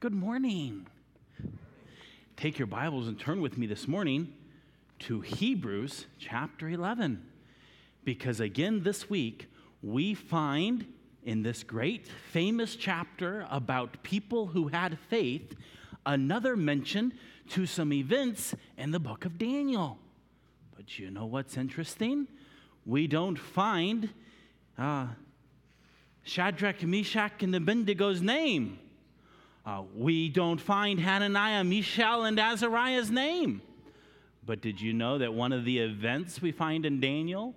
Good morning. Take your Bibles and turn with me this morning to Hebrews chapter 11. Because again, this week, we find in this great famous chapter about people who had faith another mention to some events in the book of Daniel. But you know what's interesting? We don't find uh, Shadrach, Meshach, and Abednego's name. Uh, we don't find Hananiah, Mishael, and Azariah's name. But did you know that one of the events we find in Daniel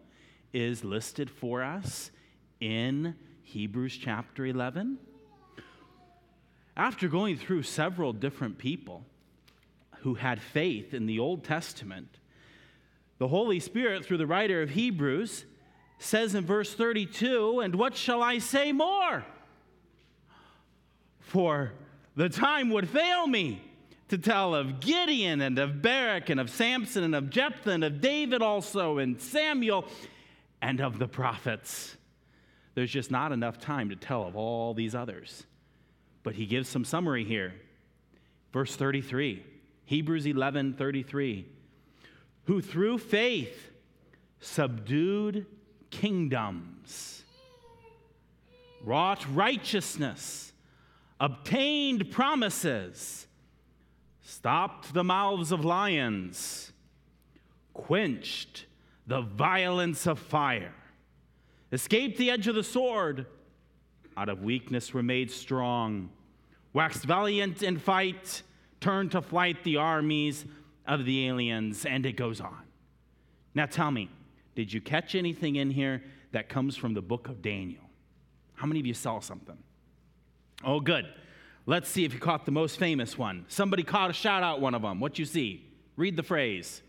is listed for us in Hebrews chapter 11? After going through several different people who had faith in the Old Testament, the Holy Spirit, through the writer of Hebrews, says in verse 32 And what shall I say more? For the time would fail me to tell of Gideon and of Barak and of Samson and of Jephthah and of David also and Samuel and of the prophets. There's just not enough time to tell of all these others. But he gives some summary here. Verse 33, Hebrews 11 33. Who through faith subdued kingdoms, wrought righteousness, obtained promises, stopped the mouths of lions, quenched the violence of fire, escaped the edge of the sword, out of weakness were made strong, waxed valiant in fight, turned to flight the armies of the aliens, and it goes on. Now tell me, did you catch anything in here that comes from the book of Daniel? How many of you saw something? Oh, good. Let's see if you caught the most famous one. Somebody caught a shout out one of them. What you see? Read the phrase.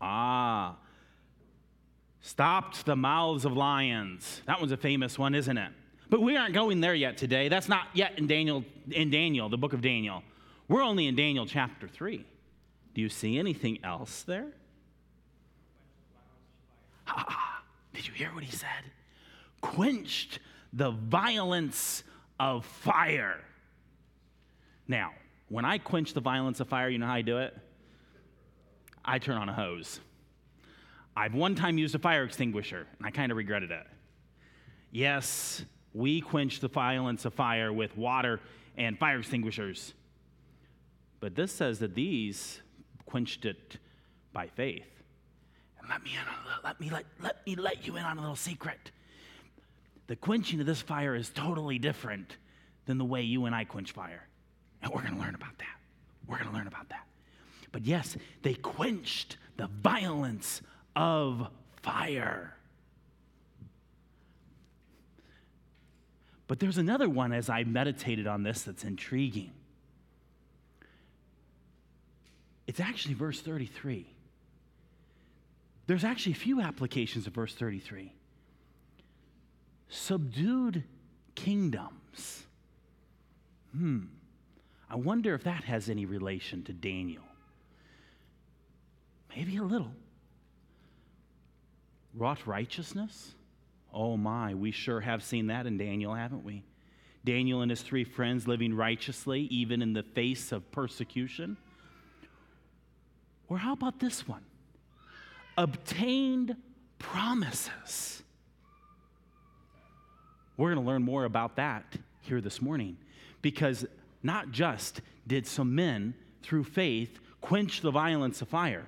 Ah, stopped the mouths of lions. That one's a famous one, isn't it? But we aren't going there yet today. That's not yet in Daniel, in Daniel, the book of Daniel. We're only in Daniel chapter 3. Do you see anything else there? Ah, did you hear what he said? Quenched the violence of fire. Now, when I quench the violence of fire, you know how I do it? I turn on a hose. I've one time used a fire extinguisher, and I kind of regretted it. Yes, we quench the violence of fire with water and fire extinguishers. But this says that these quenched it by faith. And let me, let me let, let me let you in on a little secret. The quenching of this fire is totally different than the way you and I quench fire. And we're going to learn about that. We're going to learn about that. But yes, they quenched the violence of fire. But there's another one as I meditated on this that's intriguing. It's actually verse 33. There's actually a few applications of verse 33. Subdued kingdoms. Hmm. I wonder if that has any relation to Daniel. Maybe a little. Wrought righteousness? Oh my, we sure have seen that in Daniel, haven't we? Daniel and his three friends living righteously, even in the face of persecution. Or how about this one? Obtained promises. We're going to learn more about that here this morning because not just did some men through faith quench the violence of fire,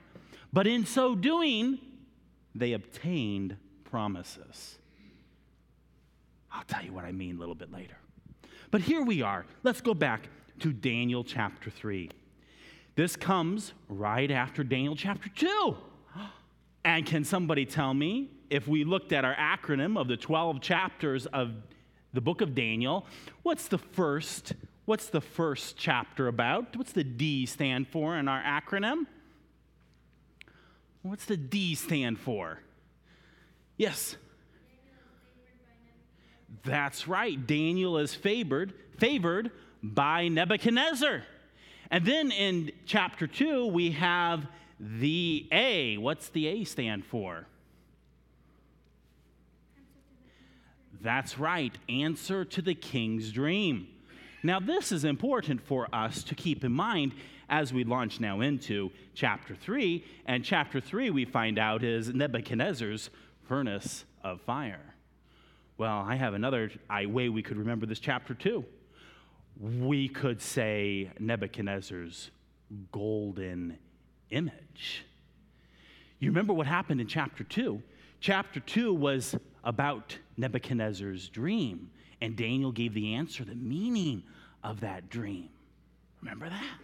but in so doing, they obtained promises. I'll tell you what I mean a little bit later. But here we are. Let's go back to Daniel chapter 3. This comes right after Daniel chapter 2. And can somebody tell me if we looked at our acronym of the 12 chapters of the book of Daniel, what's the first what's the first chapter about? What's the D stand for in our acronym? What's the D stand for? Yes. That's right. Daniel is favored favored by Nebuchadnezzar. And then in chapter 2, we have the A. What's the A stand for? That's right, answer to the king's dream. Now, this is important for us to keep in mind as we launch now into chapter 3. And chapter 3, we find out, is Nebuchadnezzar's furnace of fire. Well, I have another way we could remember this chapter too. We could say Nebuchadnezzar's golden image. You remember what happened in chapter 2? Chapter 2 was about Nebuchadnezzar's dream, and Daniel gave the answer, the meaning of that dream. Remember that?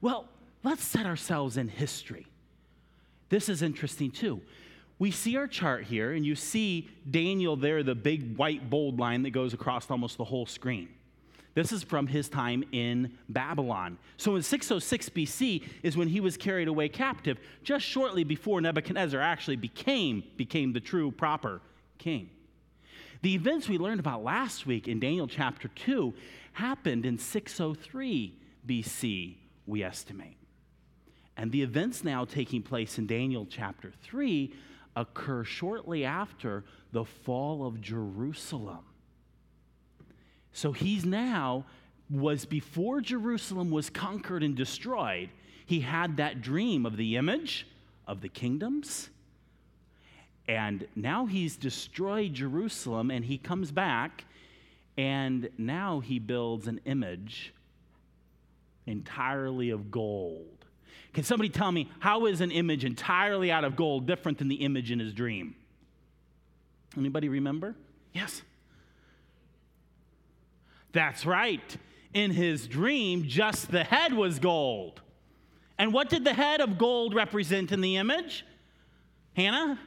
Well, let's set ourselves in history. This is interesting too. We see our chart here, and you see Daniel there, the big white bold line that goes across almost the whole screen. This is from his time in Babylon. So in 606 BC is when he was carried away captive, just shortly before Nebuchadnezzar actually became, became the true, proper king. The events we learned about last week in Daniel chapter 2 happened in 603 BC, we estimate. And the events now taking place in Daniel chapter 3 occur shortly after the fall of Jerusalem. So he's now was before Jerusalem was conquered and destroyed, he had that dream of the image of the kingdoms. And now he's destroyed Jerusalem and he comes back and now he builds an image entirely of gold. Can somebody tell me how is an image entirely out of gold different than the image in his dream? Anybody remember? Yes. That's right. In his dream, just the head was gold. And what did the head of gold represent in the image? Hannah?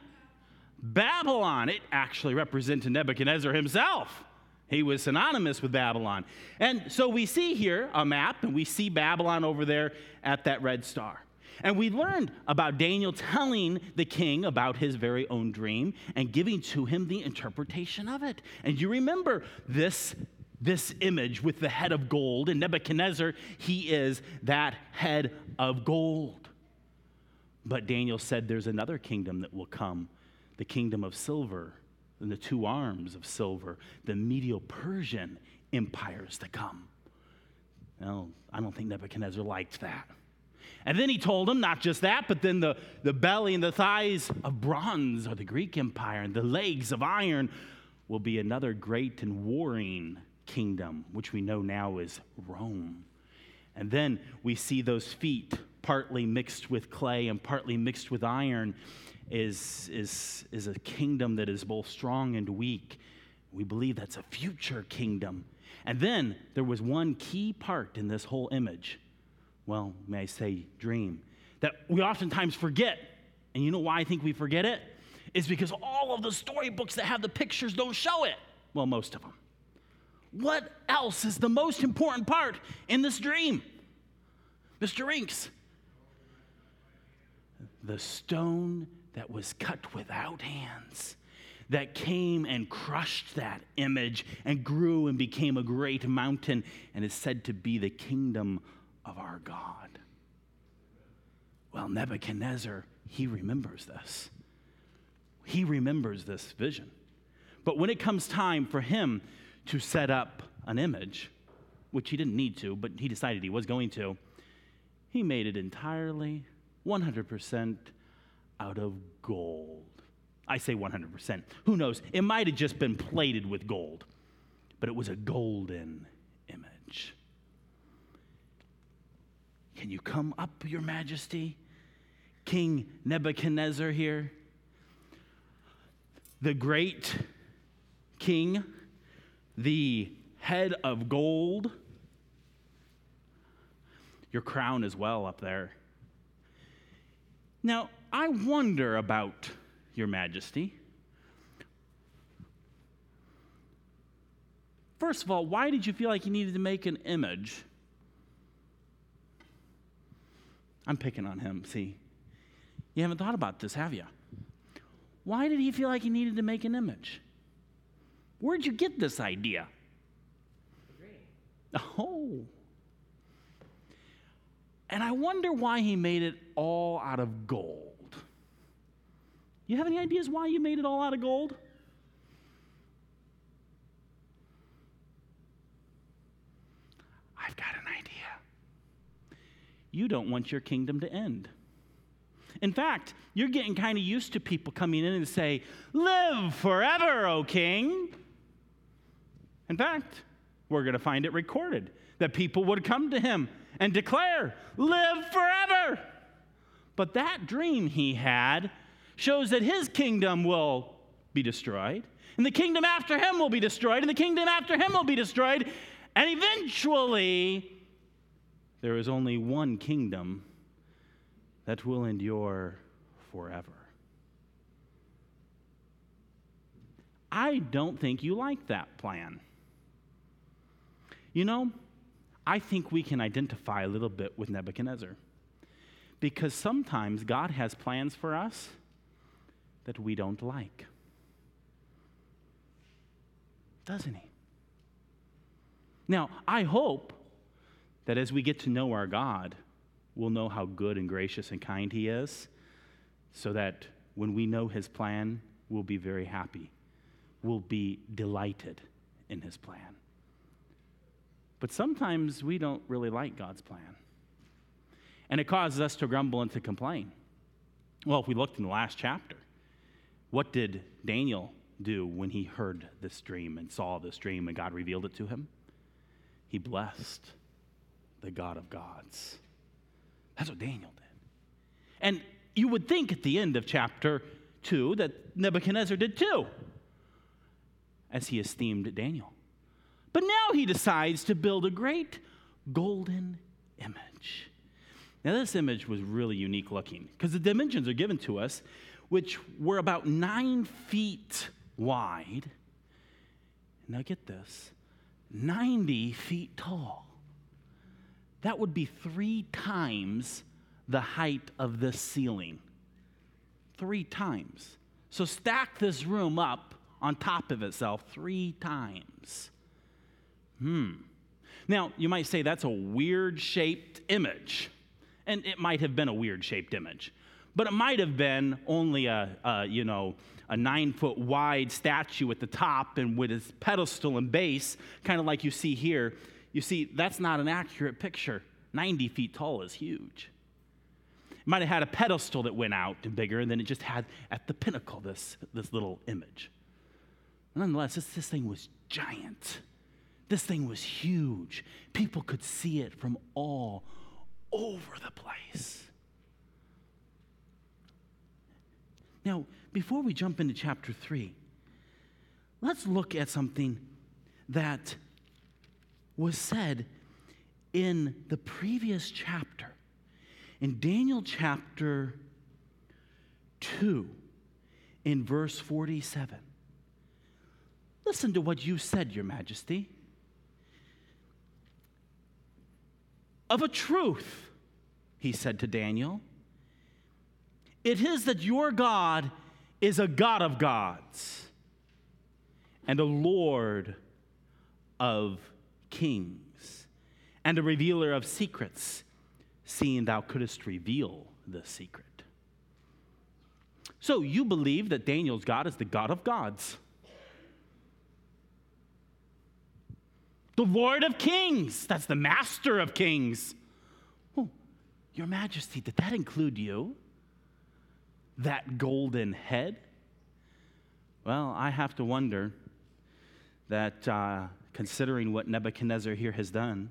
Babylon. It actually represented Nebuchadnezzar himself. He was synonymous with Babylon. And so we see here a map, and we see Babylon over there at that red star. And we learned about Daniel telling the king about his very own dream and giving to him the interpretation of it. And you remember this this image with the head of gold. And Nebuchadnezzar, he is that head of gold. But Daniel said there's another kingdom that will come the kingdom of silver and the two arms of silver, the Medo Persian empires to come. Well, I don't think Nebuchadnezzar liked that. And then he told him not just that, but then the, the belly and the thighs of bronze are the Greek Empire, and the legs of iron will be another great and warring kingdom, which we know now is Rome. And then we see those feet, partly mixed with clay and partly mixed with iron, is, is, is a kingdom that is both strong and weak. We believe that's a future kingdom. And then there was one key part in this whole image. Well, may I say, dream, that we oftentimes forget. And you know why I think we forget it? Is because all of the storybooks that have the pictures don't show it. Well, most of them. What else is the most important part in this dream? Mr. Rinks. The stone that was cut without hands, that came and crushed that image and grew and became a great mountain and is said to be the kingdom of our God. Well, Nebuchadnezzar, he remembers this. He remembers this vision. But when it comes time for him to set up an image, which he didn't need to, but he decided he was going to, he made it entirely 100% out of gold. I say 100%. Who knows? It might have just been plated with gold, but it was a golden image. Can you come up, Your Majesty? King Nebuchadnezzar here, the great king the head of gold, your crown as well up there. Now, I wonder about your majesty. First of all, why did you feel like you needed to make an image? I'm picking on him, see. You haven't thought about this, have you? Why did he feel like he needed to make an image? Where'd you get this idea? Oh. And I wonder why he made it all out of gold. You have any ideas why you made it all out of gold? I've got an idea. You don't want your kingdom to end. In fact, you're getting kind of used to people coming in and say, Live forever, O king. In fact, we're going to find it recorded that people would come to him and declare, Live forever. But that dream he had shows that his kingdom will be destroyed, and the kingdom after him will be destroyed, and the kingdom after him will be destroyed, and eventually there is only one kingdom that will endure forever. I don't think you like that plan. You know, I think we can identify a little bit with Nebuchadnezzar because sometimes God has plans for us that we don't like. Doesn't He? Now, I hope that as we get to know our God, we'll know how good and gracious and kind He is, so that when we know His plan, we'll be very happy. We'll be delighted in His plan. But sometimes we don't really like God's plan. And it causes us to grumble and to complain. Well, if we looked in the last chapter, what did Daniel do when he heard this dream and saw this dream and God revealed it to him? He blessed the God of gods. That's what Daniel did. And you would think at the end of chapter 2 that Nebuchadnezzar did too, as he esteemed Daniel. But now he decides to build a great golden image. Now, this image was really unique looking because the dimensions are given to us, which were about nine feet wide. Now, get this 90 feet tall. That would be three times the height of this ceiling. Three times. So, stack this room up on top of itself three times. Hmm. Now, you might say that's a weird shaped image. And it might have been a weird shaped image. But it might have been only a, a you know, a nine foot wide statue at the top and with its pedestal and base, kind of like you see here. You see, that's not an accurate picture. 90 feet tall is huge. It might have had a pedestal that went out and bigger, and then it just had at the pinnacle this, this little image. Nonetheless, this, this thing was giant. This thing was huge. People could see it from all over the place. Now, before we jump into chapter 3, let's look at something that was said in the previous chapter. In Daniel chapter 2, in verse 47. Listen to what you said, Your Majesty. Of a truth, he said to Daniel, it is that your God is a God of gods and a Lord of kings and a revealer of secrets, seeing thou couldst reveal the secret. So you believe that Daniel's God is the God of gods, the Lord of kings, that's the master of kings. Oh, Your Majesty, did that include you? That golden head? Well, I have to wonder that uh, considering what Nebuchadnezzar here has done,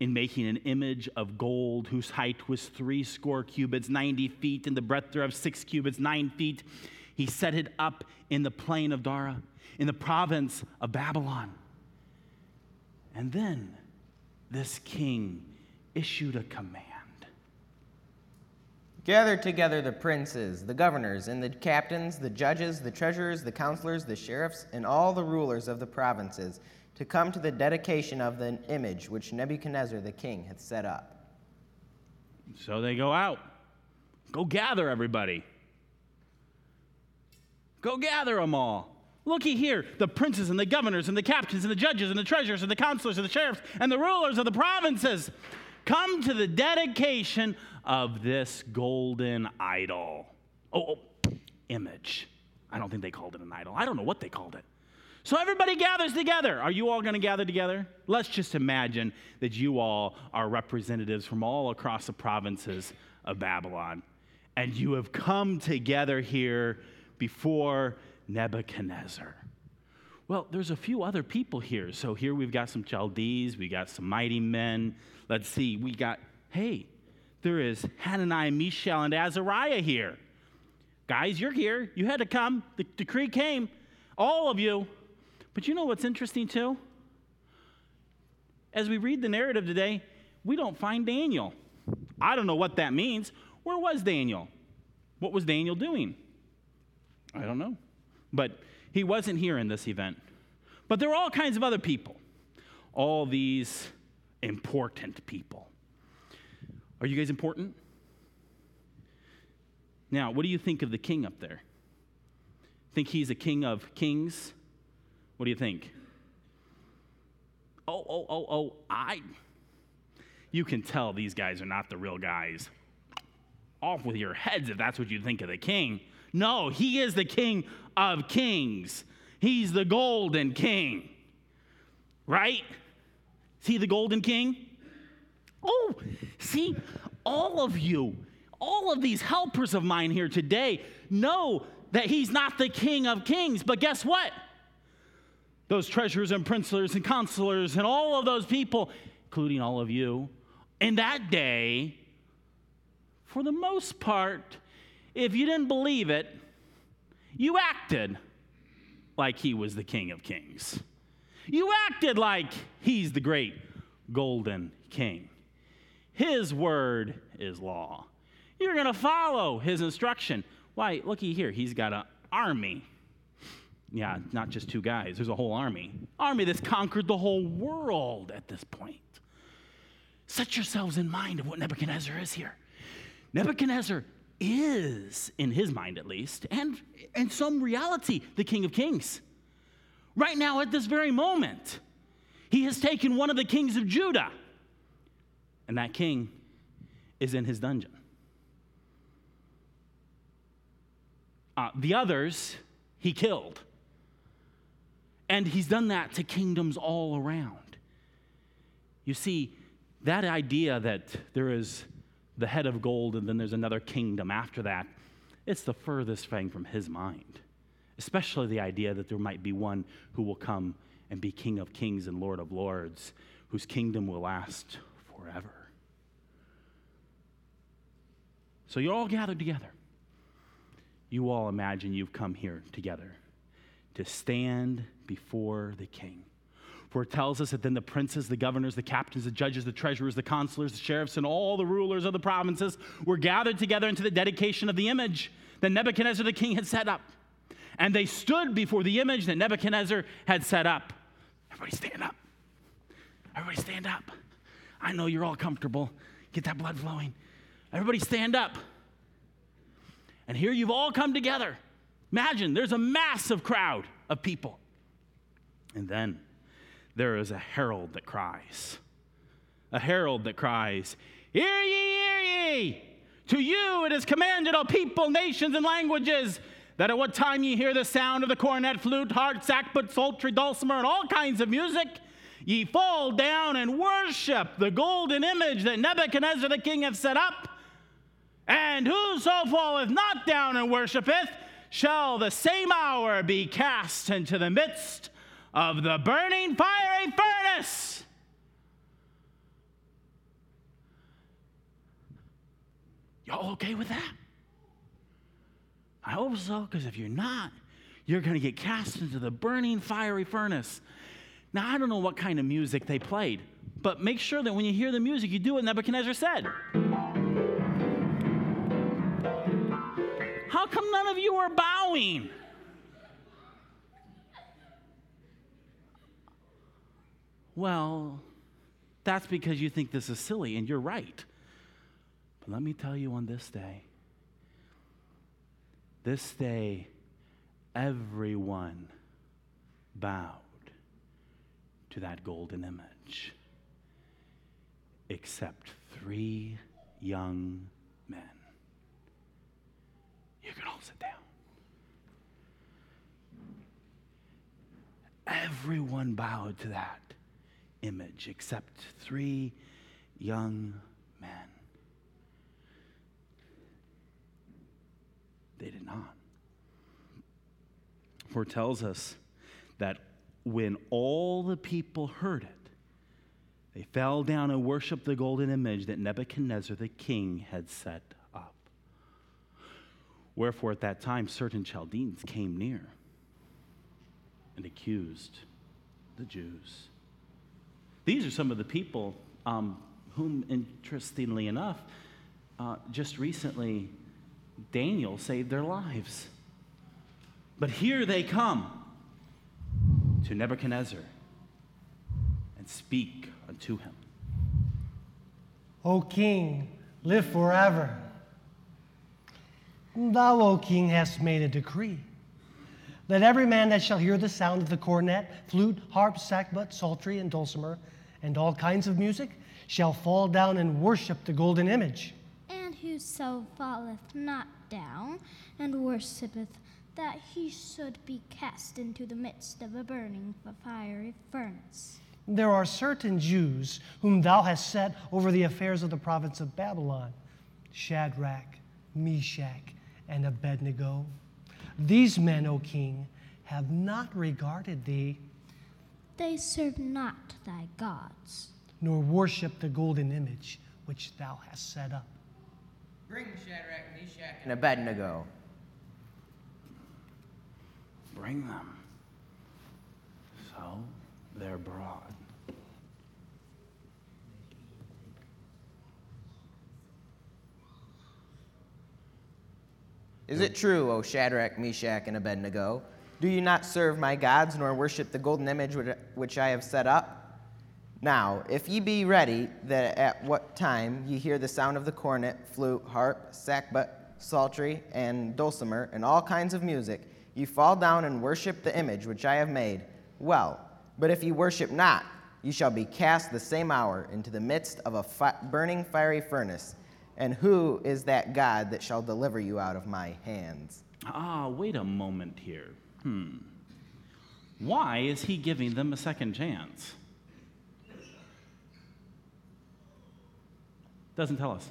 in making an image of gold whose height was three score cubits, 90 feet, and the breadth thereof six cubits, nine feet. He set it up in the plain of Dura, in the province of Babylon. And then this king issued a command. Gather together the princes, the governors, and the captains, the judges, the treasurers, the counselors, the sheriffs, and all the rulers of the provinces to come to the dedication of the image which Nebuchadnezzar the king hath set up. So they go out. Go gather everybody. Go gather them all. Looky here the princes and the governors and the captains and the judges and the treasurers and the counselors and the sheriffs and the rulers of the provinces. Come to the dedication of this golden idol. Oh, oh, image. I don't think they called it an idol. I don't know what they called it. So everybody gathers together. Are you all going to gather together? Let's just imagine that you all are representatives from all across the provinces of Babylon, and you have come together here before Nebuchadnezzar. Well, there's a few other people here. So here we've got some Chaldees, we got some mighty men. Let's see, we got, hey, there is Hananiah, Mishael, and Azariah here. Guys, you're here. You had to come. The decree came. All of you. But you know what's interesting too? As we read the narrative today, we don't find Daniel. I don't know what that means. Where was Daniel? What was Daniel doing? I don't know. But he wasn't here in this event. But there were all kinds of other people, all these important people. Are you guys important? Now, what do you think of the king up there? Think he's a king of kings? What do you think? Oh, oh, oh, oh, I. You can tell these guys are not the real guys. Off with your heads if that's what you think of the king. No, he is the king of kings. He's the golden king. Right? Is he the golden king? Oh, see, all of you, all of these helpers of mine here today know that he's not the king of kings. But guess what? Those treasurers and princelers and counselors and all of those people, including all of you, in that day, for the most part, if you didn't believe it, you acted like he was the king of kings. You acted like he's the great golden king. His word is law. You're going to follow his instruction. Why, looky here, he's got an army. Yeah, not just two guys, there's a whole army. Army that's conquered the whole world at this point. Set yourselves in mind of what Nebuchadnezzar is here. Nebuchadnezzar is, in his mind at least, and in some reality, the King of Kings. Right now, at this very moment, he has taken one of the kings of Judah, and that king is in his dungeon. Uh, the others he killed. And he's done that to kingdoms all around. You see, that idea that there is the head of gold and then there's another kingdom after that, it's the furthest thing from his mind. Especially the idea that there might be one who will come and be King of kings and Lord of lords, whose kingdom will last forever. So you're all gathered together. You all imagine you've come here together to stand before the king. For it tells us that then the princes, the governors, the captains, the judges, the treasurers, the consulars, the sheriffs, and all the rulers of the provinces were gathered together into the dedication of the image that Nebuchadnezzar the king had set up. And they stood before the image that Nebuchadnezzar had set up. Everybody stand up. Everybody stand up. I know you're all comfortable. Get that blood flowing. Everybody stand up. And here you've all come together. Imagine there's a massive crowd of people. And then there is a herald that cries. A herald that cries, Hear ye, hear ye! To you it is commanded, O people, nations, and languages, that at what time ye hear the sound of the cornet, flute, harp, sackbut, psaltery, dulcimer, and all kinds of music, ye fall down and worship the golden image that Nebuchadnezzar the king hath set up. And whoso falleth not down and worshipeth, shall the same hour be cast into the midst of the burning fiery furnace. Y'all okay with that? I hope so, because if you're not, you're going to get cast into the burning fiery furnace. Now, I don't know what kind of music they played, but make sure that when you hear the music, you do what Nebuchadnezzar said. How come none of you are bowing? Well, that's because you think this is silly, and you're right. But let me tell you on this day, this day, everyone bowed to that golden image, except three young men. You can all sit down. everyone bowed to that image except three young men. They did not. For tells us that when all the people heard it, they fell down and worshiped the golden image that Nebuchadnezzar the king had set up. Wherefore, at that time, certain Chaldeans came near and accused the Jews. These are some of the people um, whom, interestingly enough, uh, just recently Daniel saved their lives. But here they come to Nebuchadnezzar and speak unto him. O king, live forever. Thou, O king, hast made a decree. Let every man that shall hear the sound of the cornet, flute, harp, sackbut, psaltery, and dulcimer, and all kinds of music, shall fall down and worship the golden image. And whoso falleth not down and worshippeth, that he should be cast into the midst of a burning fiery furnace. There are certain Jews whom thou hast set over the affairs of the province of Babylon Shadrach, Meshach, and Abednego. These men, O king, have not regarded thee, They serve not thy gods. nor worship the golden image which thou hast set up. Bring Shadrach, Meshach, and Abednego. Bring them. So they're brought. Is it true, O Shadrach, Meshach, and Abednego? Do you not serve my gods, nor worship the golden image which- I have set up? Now, if ye be ready, that at what time ye hear the sound of the cornet, flute, harp, sackbut, psaltery, and dulcimer, and all kinds of music, ye fall down and worship the image which I have made, well. But if ye worship not, ye shall be cast the same hour into the midst of a fi- burning fiery furnace. And who is that God that shall deliver you out of my hands? Ah, wait a moment here. Hmm. Why is he giving them a second chance? Doesn't tell us.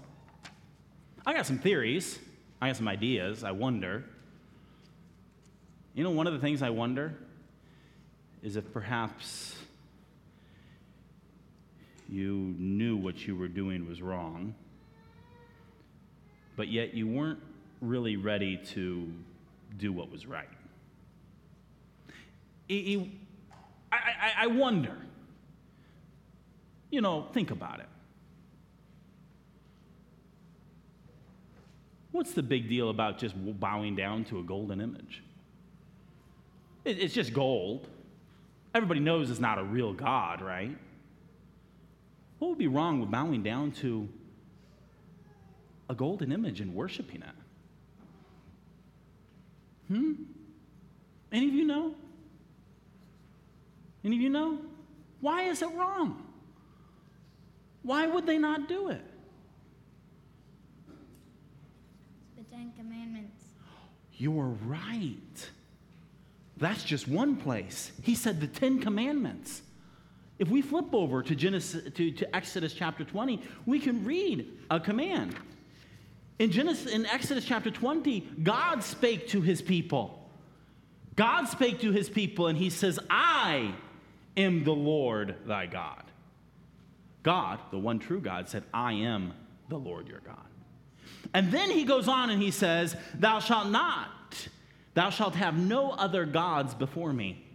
I got some theories. I got some ideas. I wonder. You know, one of the things I wonder is if perhaps you knew what you were doing was wrong, but yet you weren't really ready to do what was right. I- I, I, wonder. You know, think about it. What's the big deal about just bowing down to a golden image? It- It's just gold. Everybody knows it's not a real God, right? What would be wrong with bowing down to a golden image and worshiping it? Hmm? Any of you know? Any of you know? Why is it wrong? Why would they not do it? The Ten Commandments. You're right. That's just one place. He said the Ten Commandments. If we flip over to, Genesis, to, to Exodus chapter 20, we can read a command. In, Genesis, in Exodus chapter 20, God spake to his people. God spake to his people, and he says, I am the Lord thy God. God, the one true God, said, I am the Lord your God. And then he goes on and he says, Thou shalt not, thou shalt have no other gods before me.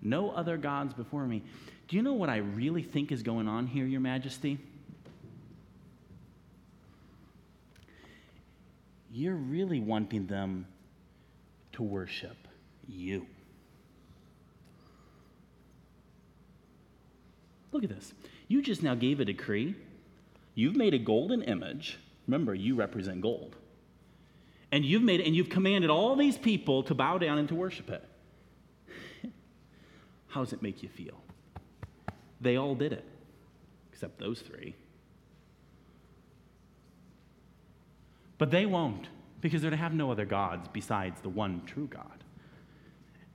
No other gods before me. Do you know what I really think is going on here, Your Majesty? You're really wanting them to worship you. Look at this. You just now gave a decree. You've made a golden image. Remember, you represent gold. And you've made and you've commanded all these people to bow down and to worship it. How does it make you feel? They all did it, except those three. But they won't, because they're to have no other gods besides the one true God.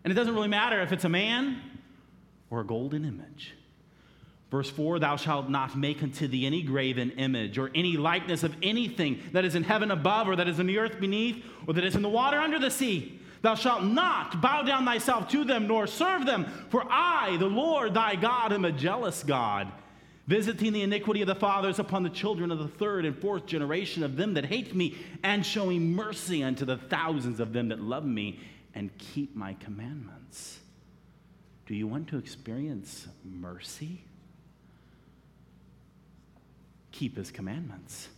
And it doesn't really matter if it's a man or a golden image. Verse 4 Thou shalt not make unto thee any graven image or any likeness of anything that is in heaven above, or that is in the earth beneath, or that is in the water under the sea. Thou shalt not bow down thyself to them, nor serve them. For I, the Lord thy God, am a jealous God, visiting the iniquity of the fathers upon the children of the third and fourth generation of them that hate me, and showing mercy unto the thousands of them that love me and keep my commandments. Do you want to experience mercy? Keep his commandments.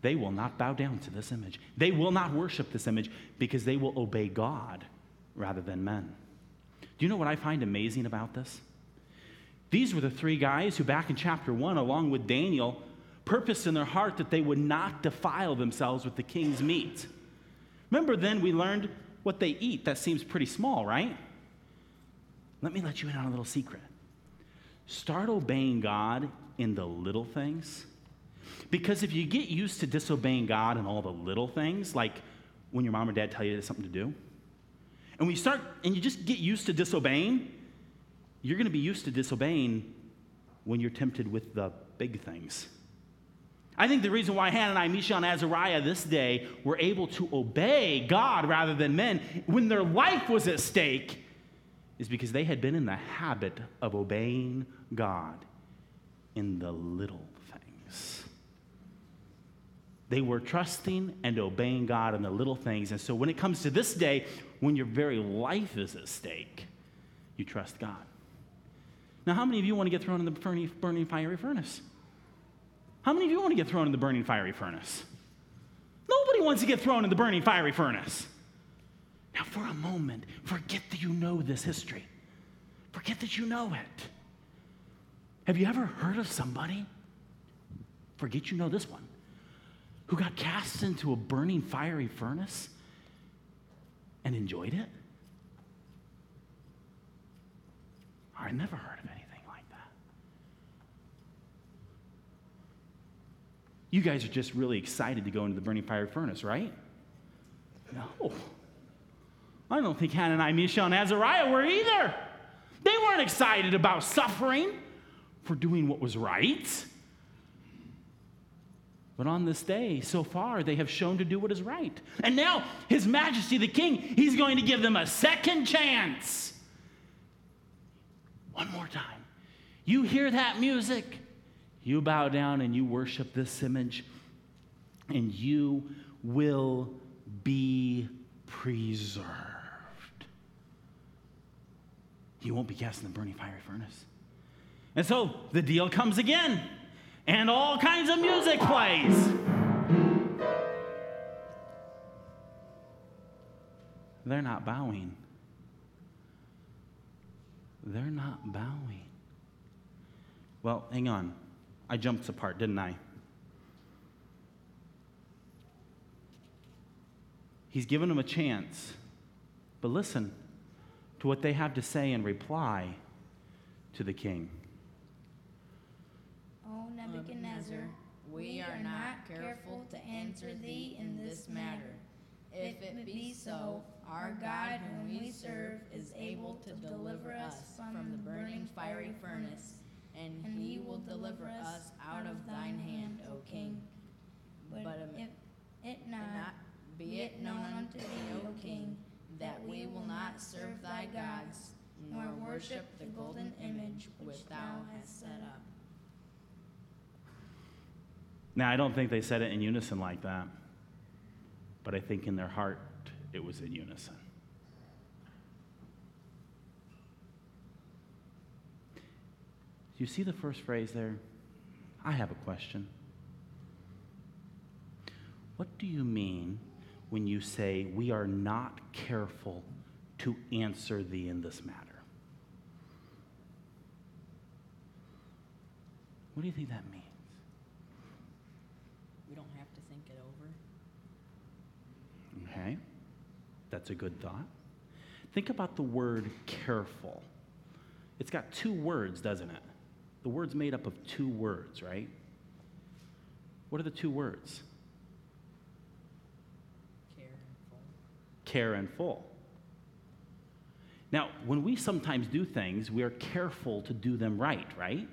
They will not bow down to this image. They will not worship this image because they will obey God rather than men. Do you know what I find amazing about this? These were the three guys who, back in chapter one, along with Daniel, purposed in their heart that they would not defile themselves with the king's meat. Remember, then we learned what they eat. That seems pretty small, right? Let me let you in on a little secret. Start obeying God in the little things because if you get used to disobeying God in all the little things, like when your mom or dad tell you there's something to do, and we start and you just get used to disobeying, you're going to be used to disobeying when you're tempted with the big things. I think the reason why Hananiah, Mishael, and Azariah this day were able to obey God rather than men when their life was at stake is because they had been in the habit of obeying God in the little things. they were trusting and obeying God in the little things. And so when it comes to this day, when your very life is at stake, you trust God. Now, how many of you want to get thrown in the burning, fiery furnace? How many of you want to get thrown in the burning fiery furnace? Nobody wants to get thrown in the burning fiery furnace. Now, for a moment, forget that you know this history. Forget that you know it. Have you ever heard of somebody? Forget you know this one who got cast into a burning fiery furnace and enjoyed it? I never heard of anything like that. You guys are just really excited to go into the burning fire furnace, right? No. I don't think Hananiah, Mishael, and Azariah were either. They weren't excited about suffering for doing what was right. But on this day, so far, they have shown to do what is right. And now, His Majesty the King, He's going to give them a second chance. One more time. You hear that music, you bow down and you worship this image, and you will be preserved. You won't be cast in the burning fiery furnace. And so the deal comes again and all kinds of music plays. They're not bowing. They're not bowing. Well, hang on. I jumped a part, didn't I? He's given them a chance. But listen to what they have to say in reply to the king. Oh Nebuchadnezzar, we are not careful to answer thee in this matter. If it be so, our God whom we serve is able to deliver us from the burning fiery furnace, and he will deliver us out of thine hand, O king. But if it not, be it known unto thee, O king, that we will not serve thy gods, nor worship the golden image which thou hast set up. Now, I don't think they said it in unison like that, but I think in their heart it was in unison. You see the first phrase there? I have a question. What do you mean when you say, We are not careful to answer thee in this matter? What do you think that means? We don't have to think it over. Okay, that's a good thought. Think about the word careful. It's got two words, doesn't it? The word's made up of two words, right? What are the two words? Care and full. Care and full. Now, when we sometimes do things, we are careful to do them right, right?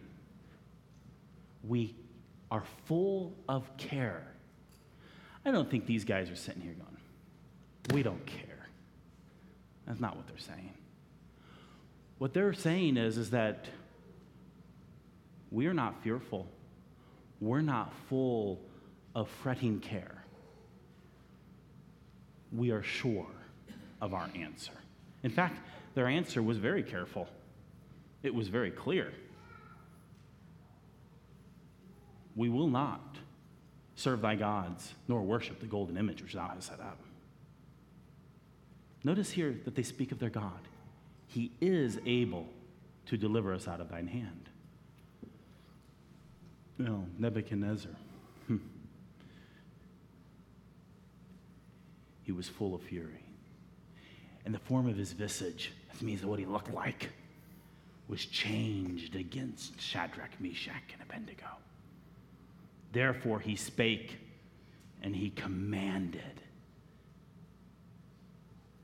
We are full of care. I don't think these guys are sitting here going, we don't care. That's not what they're saying. What they're saying is, is that we are not fearful. We're not full of fretting care. We are sure of our answer. In fact, their answer was very careful, it was very clear. We will not serve thy gods, nor worship the golden image which thou hast set up. Notice here that they speak of their God. He is able to deliver us out of thine hand. Well, Nebuchadnezzar, hmm. he was full of fury. And the form of his visage, that means what he looked like, was changed against Shadrach, Meshach, and Abednego. Therefore he spake and he commanded.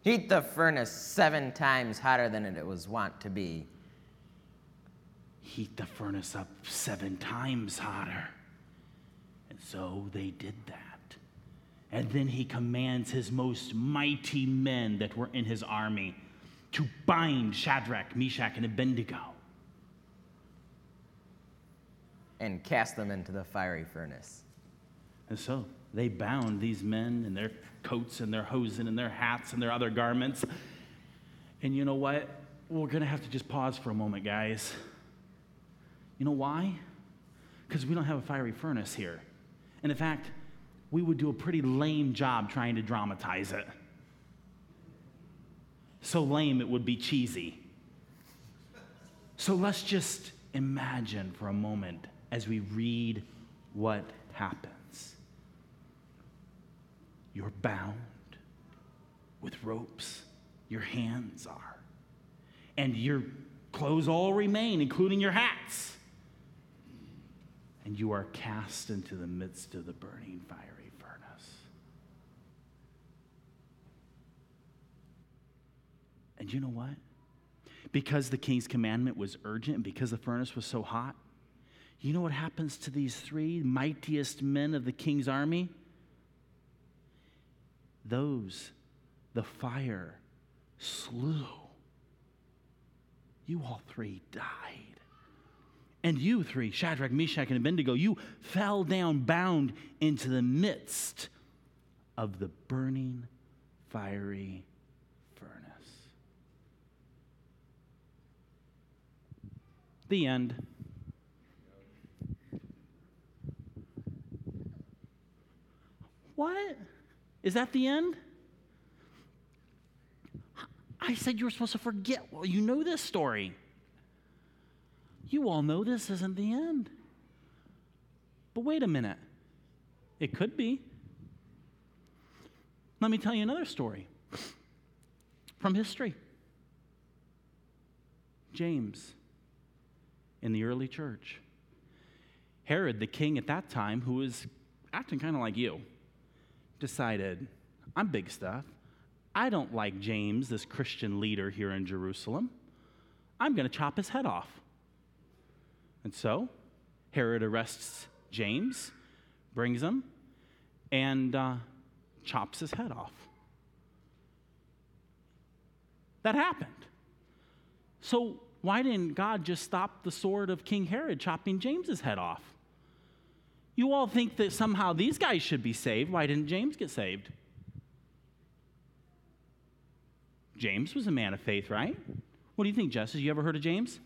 Heat the furnace seven times hotter than it was wont to be. Heat the furnace up seven times hotter. And so they did that. And then he commands his most mighty men that were in his army to bind Shadrach, Meshach, and Abednego and cast them into the fiery furnace. And so they bound these men in their coats and their hosen and their hats and their other garments. And you know what? We're going to have to just pause for a moment, guys. You know why? Because we don't have a fiery furnace here. And in fact, we would do a pretty lame job trying to dramatize it. So lame it would be cheesy. So let's just imagine for a moment as we read what happens. You're bound with ropes, your hands are, and your clothes all remain, including your hats. And you are cast into the midst of the burning fiery furnace. And you know what? Because the king's commandment was urgent and because the furnace was so hot, you know what happens to these three mightiest men of the king's army? Those the fire slew. You all three died. And you three, Shadrach, Meshach, and Abednego, you fell down bound into the midst of the burning, fiery furnace. The end. What? Is that the end? I said you were supposed to forget. Well, you know this story. You all know this isn't the end. But wait a minute. It could be. Let me tell you another story from history. James in the early church. Herod, the king at that time, who was acting kind of like you decided, I'm big stuff. I don't like James, this Christian leader here in Jerusalem. I'm going to chop his head off. And so Herod arrests James, brings him, and uh, chops his head off. That happened. So, why didn't God just stop the sword of King Herod chopping James's head off? You all think that somehow these guys should be saved. Why didn't James get saved? James was a man of faith, right? What do you think? Have you ever heard of James?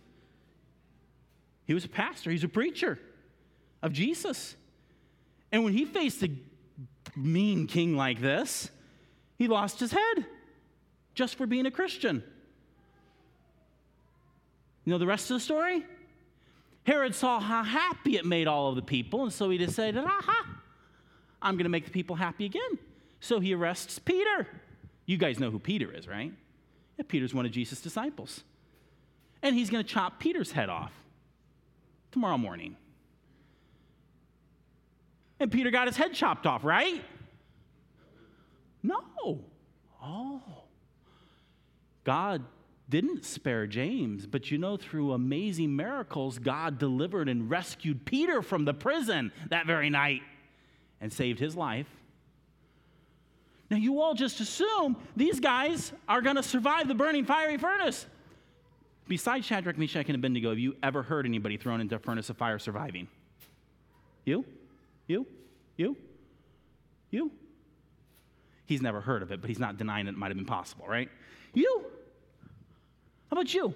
He was a pastor, he's a preacher of Jesus. And when he faced a mean king like this, he lost his head just for being a Christian. You know the rest of the story? Herod saw how happy it made all of the people, and so he decided, aha, I'm going to make the people happy again. So he arrests Peter. You guys know who Peter is, right? Yeah, Peter's one of Jesus' disciples. And he's going to chop Peter's head off tomorrow morning. And Peter got his head chopped off, right? No. Oh. God didn't spare James, but you know, through amazing miracles, God delivered and rescued Peter from the prison that very night and saved his life. Now, you all just assume these guys are going to survive the burning fiery furnace. Besides Shadrach, Meshach, and Abednego, have you ever heard anybody thrown into a furnace of fire surviving? You? You? You? You? He's never heard of it, but he's not denying it might have been possible, right? You? How about you?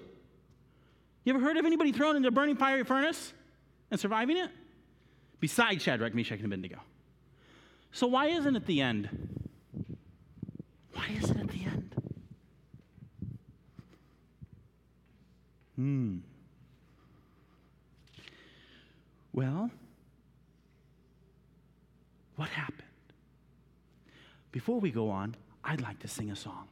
You ever heard of anybody thrown into a burning fiery furnace and surviving it? Besides Shadrach, Meshach, and Abednego. So why isn't it the end? Why isn't it the end? Hmm. Well, what happened? Before we go on, I'd like to sing a song.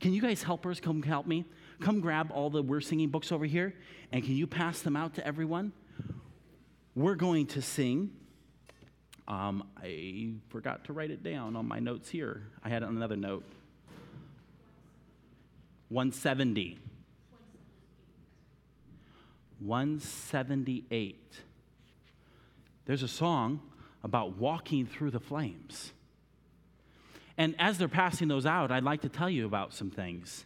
Can you guys helpers come help me? Come grab all the We're Singing books over here, and can you pass them out to everyone? We're going to sing. Um, I forgot to write it down on my notes here. I had another note. 170. 178. There's a song about walking through the flames. And as they're passing those out, I'd like to tell you about some things.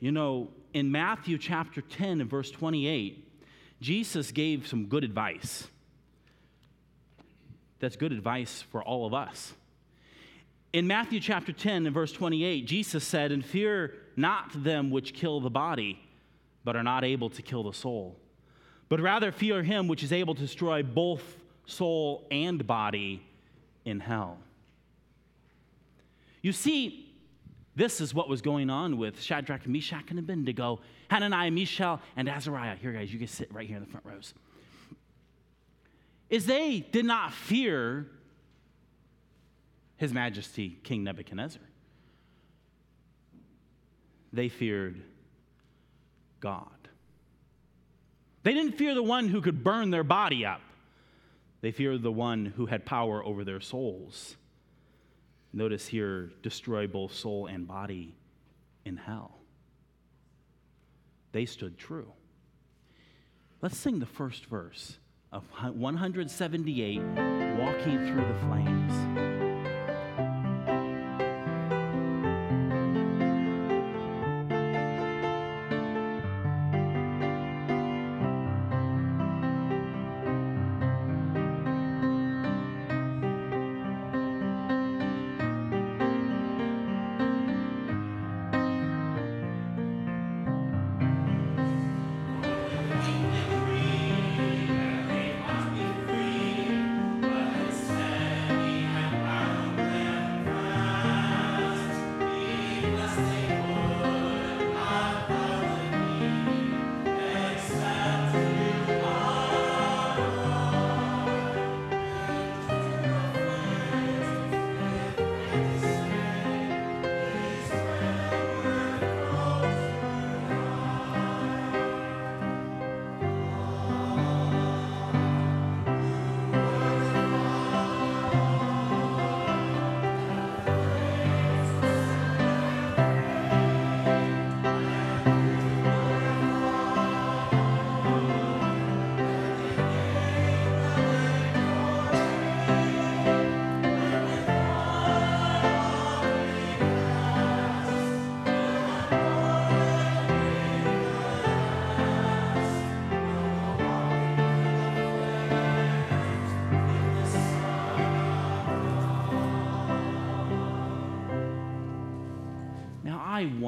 You know, in Matthew chapter 10 and verse 28, Jesus gave some good advice. That's good advice for all of us. In Matthew chapter 10 and verse 28, Jesus said, And fear not them which kill the body, but are not able to kill the soul, but rather fear him which is able to destroy both soul and body in hell. You see, this is what was going on with Shadrach, Meshach, and Abednego, Hananiah, Mishael, and Azariah. Here, guys, you can sit right here in the front rows. Is they did not fear His Majesty King Nebuchadnezzar. They feared God. They didn't fear the one who could burn their body up. They feared the one who had power over their souls. Notice here, destroy both soul and body in hell. They stood true. Let's sing the first verse of 178 Walking Through the Flames.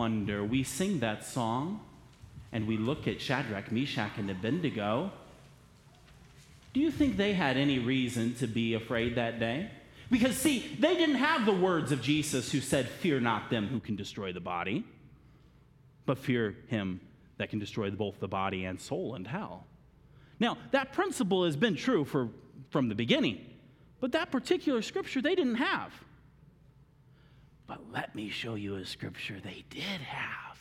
Wonder, we sing that song and we look at Shadrach, Meshach, and Abednego. Do you think they had any reason to be afraid that day? Because, see, they didn't have the words of Jesus who said, Fear not them who can destroy the body, but fear him that can destroy both the body and soul and hell. Now, that principle has been true for, from the beginning, but that particular scripture they didn't have. But let me show you a scripture they did have.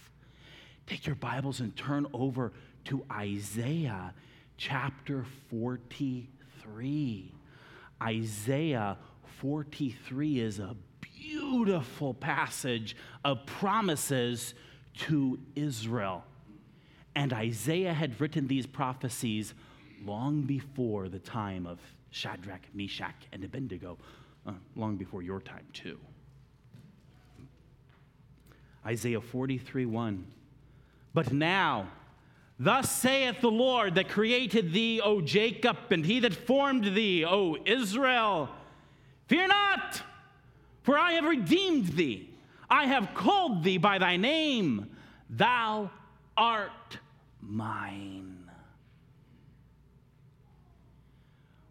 Take your Bibles and turn over to Isaiah chapter 43. Isaiah 43 is a beautiful passage of promises to Israel. And Isaiah had written these prophecies long before the time of Shadrach, Meshach, and Abednego, uh, long before your time, too. Isaiah 43 1. But now, thus saith the Lord that created thee, O Jacob, and he that formed thee, O Israel, fear not, for I have redeemed thee. I have called thee by thy name. Thou art mine.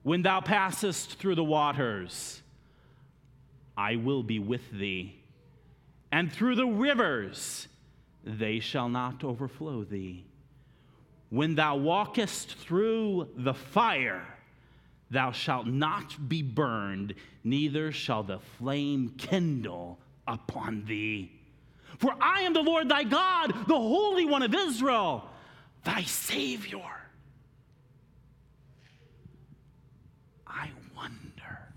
When thou passest through the waters, I will be with thee, and through the rivers, they shall not overflow thee. When thou walkest through the fire, thou shalt not be burned, neither shall the flame kindle upon thee. For I am the Lord thy God, the Holy One of Israel, thy Savior. I wonder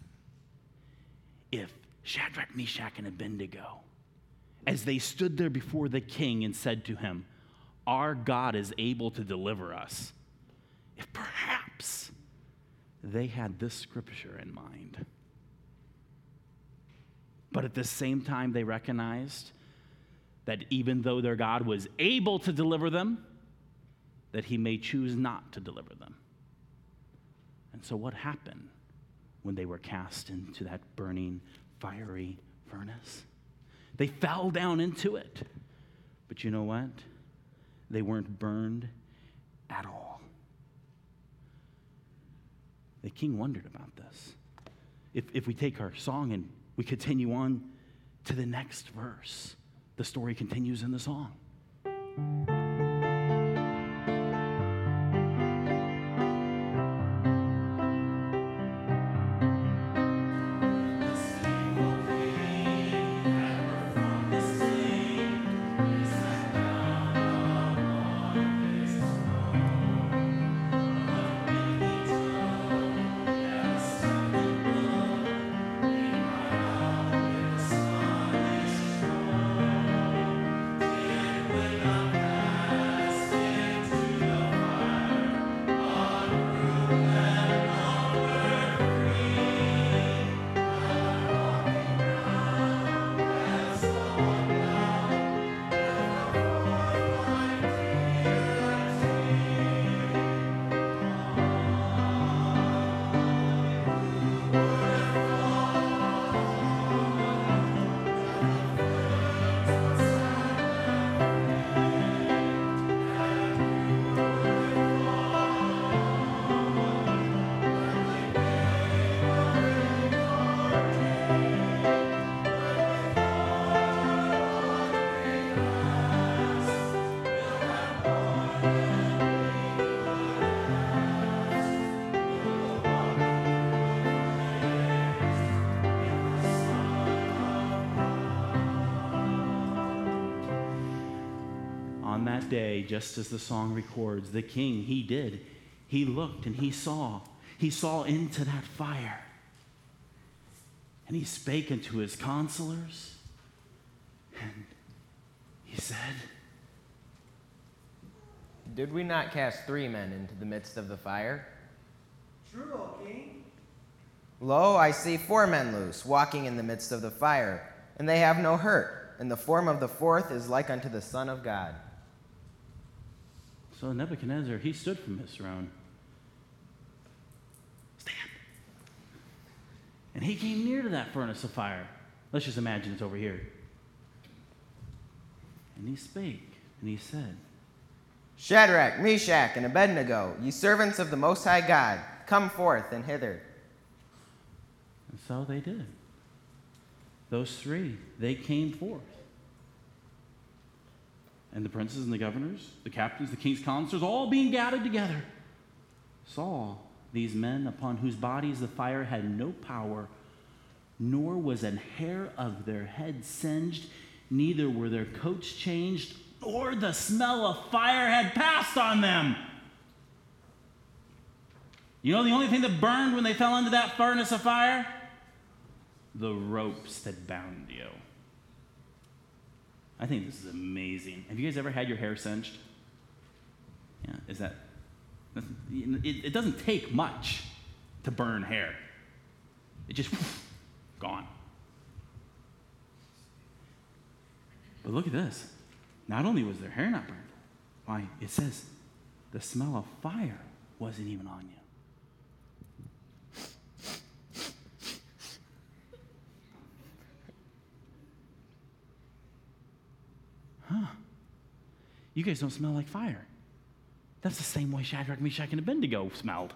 if Shadrach, Meshach, and Abednego, as they stood there before the king and said to him, Our God is able to deliver us, if perhaps they had this scripture in mind. But at the same time, they recognized that even though their God was able to deliver them, that he may choose not to deliver them. And so, what happened when they were cast into that burning, fiery furnace? They fell down into it. But you know what? They weren't burned at all. The king wondered about this. If, if we take our song and we continue on to the next verse, the story continues in the song. That day, just as the song records, the king, he did. He looked and he saw. He saw into that fire. And he spake unto his counselors. And he said, Did we not cast three men into the midst of the fire? True, O king. Lo, I see four men loose, walking in the midst of the fire, and they have no hurt, and the form of the fourth is like unto the Son of God. So Nebuchadnezzar, he stood from his throne. Stand. And he came near to that furnace of fire. Let's just imagine it's over here. And he spake, and he said, Shadrach, Meshach, and Abednego, ye servants of the Most High God, come forth and hither. And so they did. Those three, they came forth. And the princes and the governors, the captains, the king's counselors, all being gathered together, saw these men upon whose bodies the fire had no power, nor was an hair of their head singed, neither were their coats changed, nor the smell of fire had passed on them. You know the only thing that burned when they fell into that furnace of fire? The ropes that bound you. I think this is amazing. Have you guys ever had your hair cinched? Yeah, is that? It, it doesn't take much to burn hair. It just gone. But look at this. Not only was their hair not burned, why, it says the smell of fire wasn't even on you. Huh. You guys don't smell like fire. That's the same way Shadrach, Meshach, and Abednego smelled.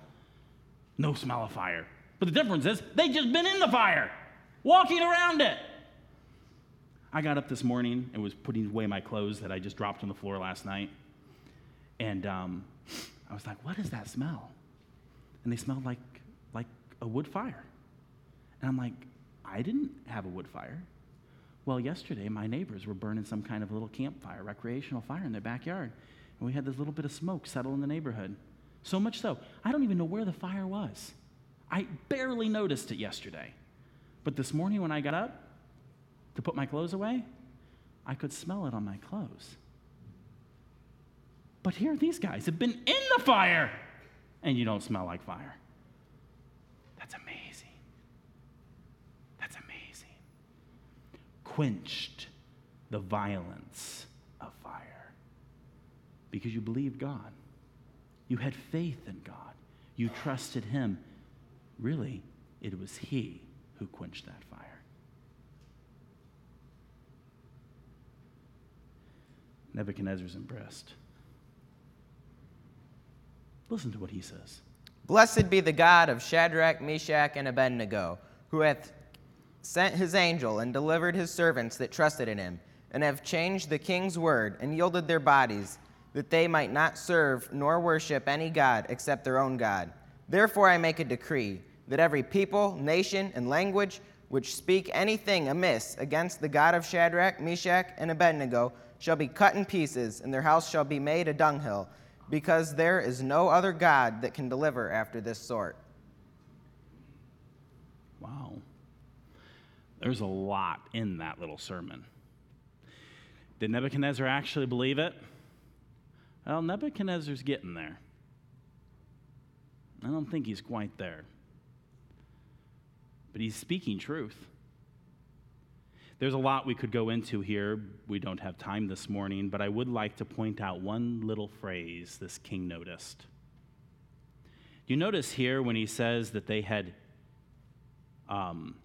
No smell of fire. But the difference is they just been in the fire, walking around it. I got up this morning and was putting away my clothes that I just dropped on the floor last night. And um, I was like, what is that smell? And they smelled like, like a wood fire. And I'm like, I didn't have a wood fire. Well, yesterday, my neighbors were burning some kind of little campfire, recreational fire in their backyard. And we had this little bit of smoke settle in the neighborhood. So much so, I don't even know where the fire was. I barely noticed it yesterday. But this morning, when I got up to put my clothes away, I could smell it on my clothes. But here, these guys have been in the fire, and you don't smell like fire. That's amazing. That's amazing. Quenched the violence of fire because you believed God. You had faith in God. You trusted Him. Really, it was He who quenched that fire. Nebuchadnezzar's impressed. Listen to what he says. Blessed be the God of Shadrach, Meshach, and Abednego, who hath sent his angel and delivered his servants that trusted in him, and have changed the king's word and yielded their bodies, that they might not serve nor worship any God except their own God. Therefore I make a decree that every people, nation, and language which speak anything amiss against the God of Shadrach, Meshach, and Abednego shall be cut in pieces, and their house shall be made a dunghill, because there is no other God that can deliver after this sort. Wow. There's a lot in that little sermon. Did Nebuchadnezzar actually believe it? Well, Nebuchadnezzar's getting there. I don't think he's quite there. But he's speaking truth. There's a lot we could go into here. We don't have time this morning, but I would like to point out one little phrase this king noticed. You notice here when he says that they had, um,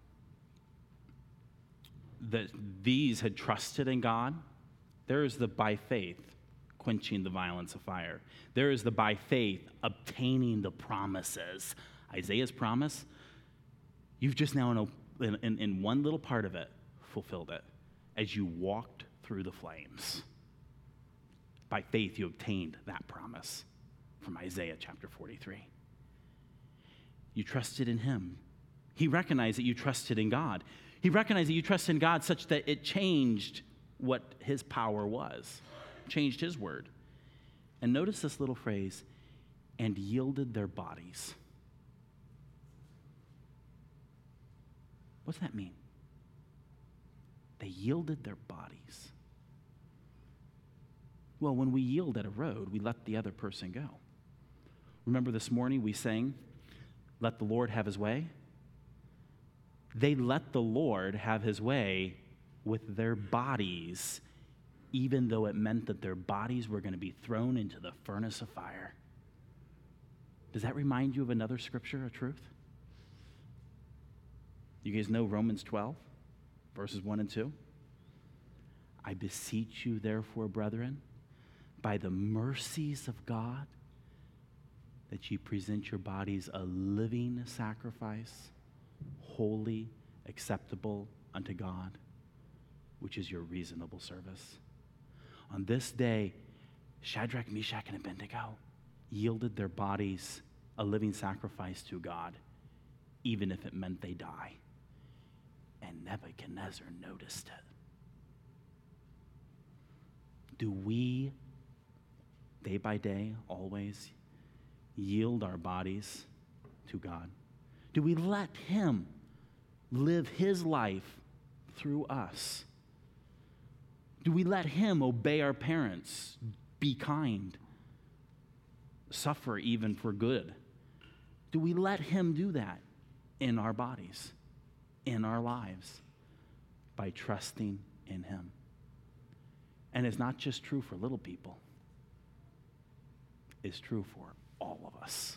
that these had trusted in God? There is the by faith quenching the violence of fire. There is the by faith obtaining the promises. Isaiah's promise, you've just now, in, in, in one little part of it, fulfilled it as you walked through the flames. By faith, you obtained that promise from Isaiah chapter 43. You trusted in him. He recognized that you trusted in God. He recognized that you trusted in God such that it changed what his power was, changed his word. And notice this little phrase and yielded their bodies. What's that mean? They yielded their bodies. Well, when we yield at a road, we let the other person go. Remember this morning we sang, Let the Lord have his way? They let the Lord have his way with their bodies, even though it meant that their bodies were going to be thrown into the furnace of fire. Does that remind you of another scripture, a truth? You guys know Romans 12? verses 1 and 2. I beseech you, therefore, brethren, by the mercies of God, that ye present your bodies a living sacrifice, holy, acceptable unto God, which is your reasonable service. On this day, Shadrach, Meshach, and Abednego yielded their bodies a living sacrifice to God, even if it meant they die and Nebuchadnezzar noticed it. Do we, day by day, always yield our bodies to God? Do we let Him live His life through us? Do we let Him obey our parents, be kind, suffer even for good? Do we let Him do that in our bodies, in our lives, by trusting in Him? And it's not just true for little people, it's true for all of us.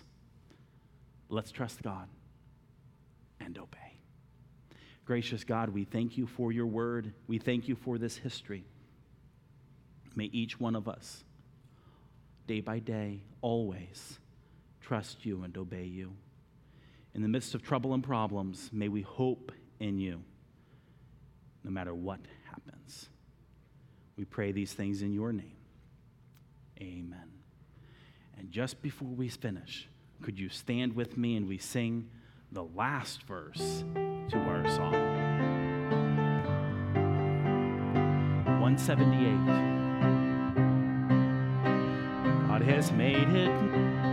Let's trust God and obey. Gracious God, we thank you for your word. We thank you for this history. May each one of us, day by day, always, trust you and obey you. In the midst of trouble and problems, may we hope in you, no matter what happens. We pray these things in your name. Amen. And just before we finish, could you stand with me and we sing the last verse to our song? 178. God has made it.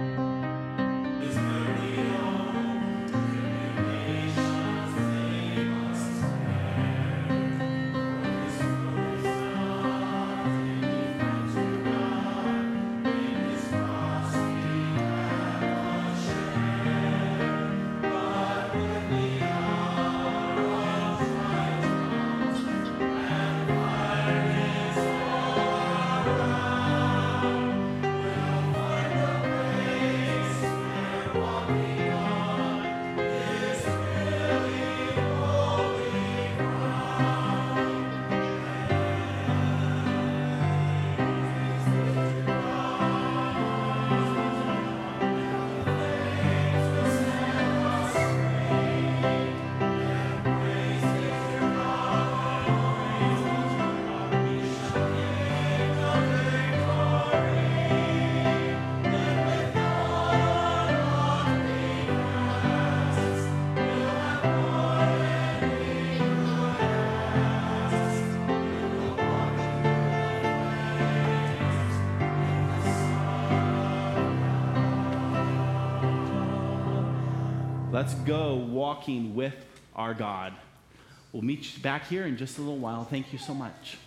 Let's go walking with our God. We'll meet you back here in just a little while. Thank you so much.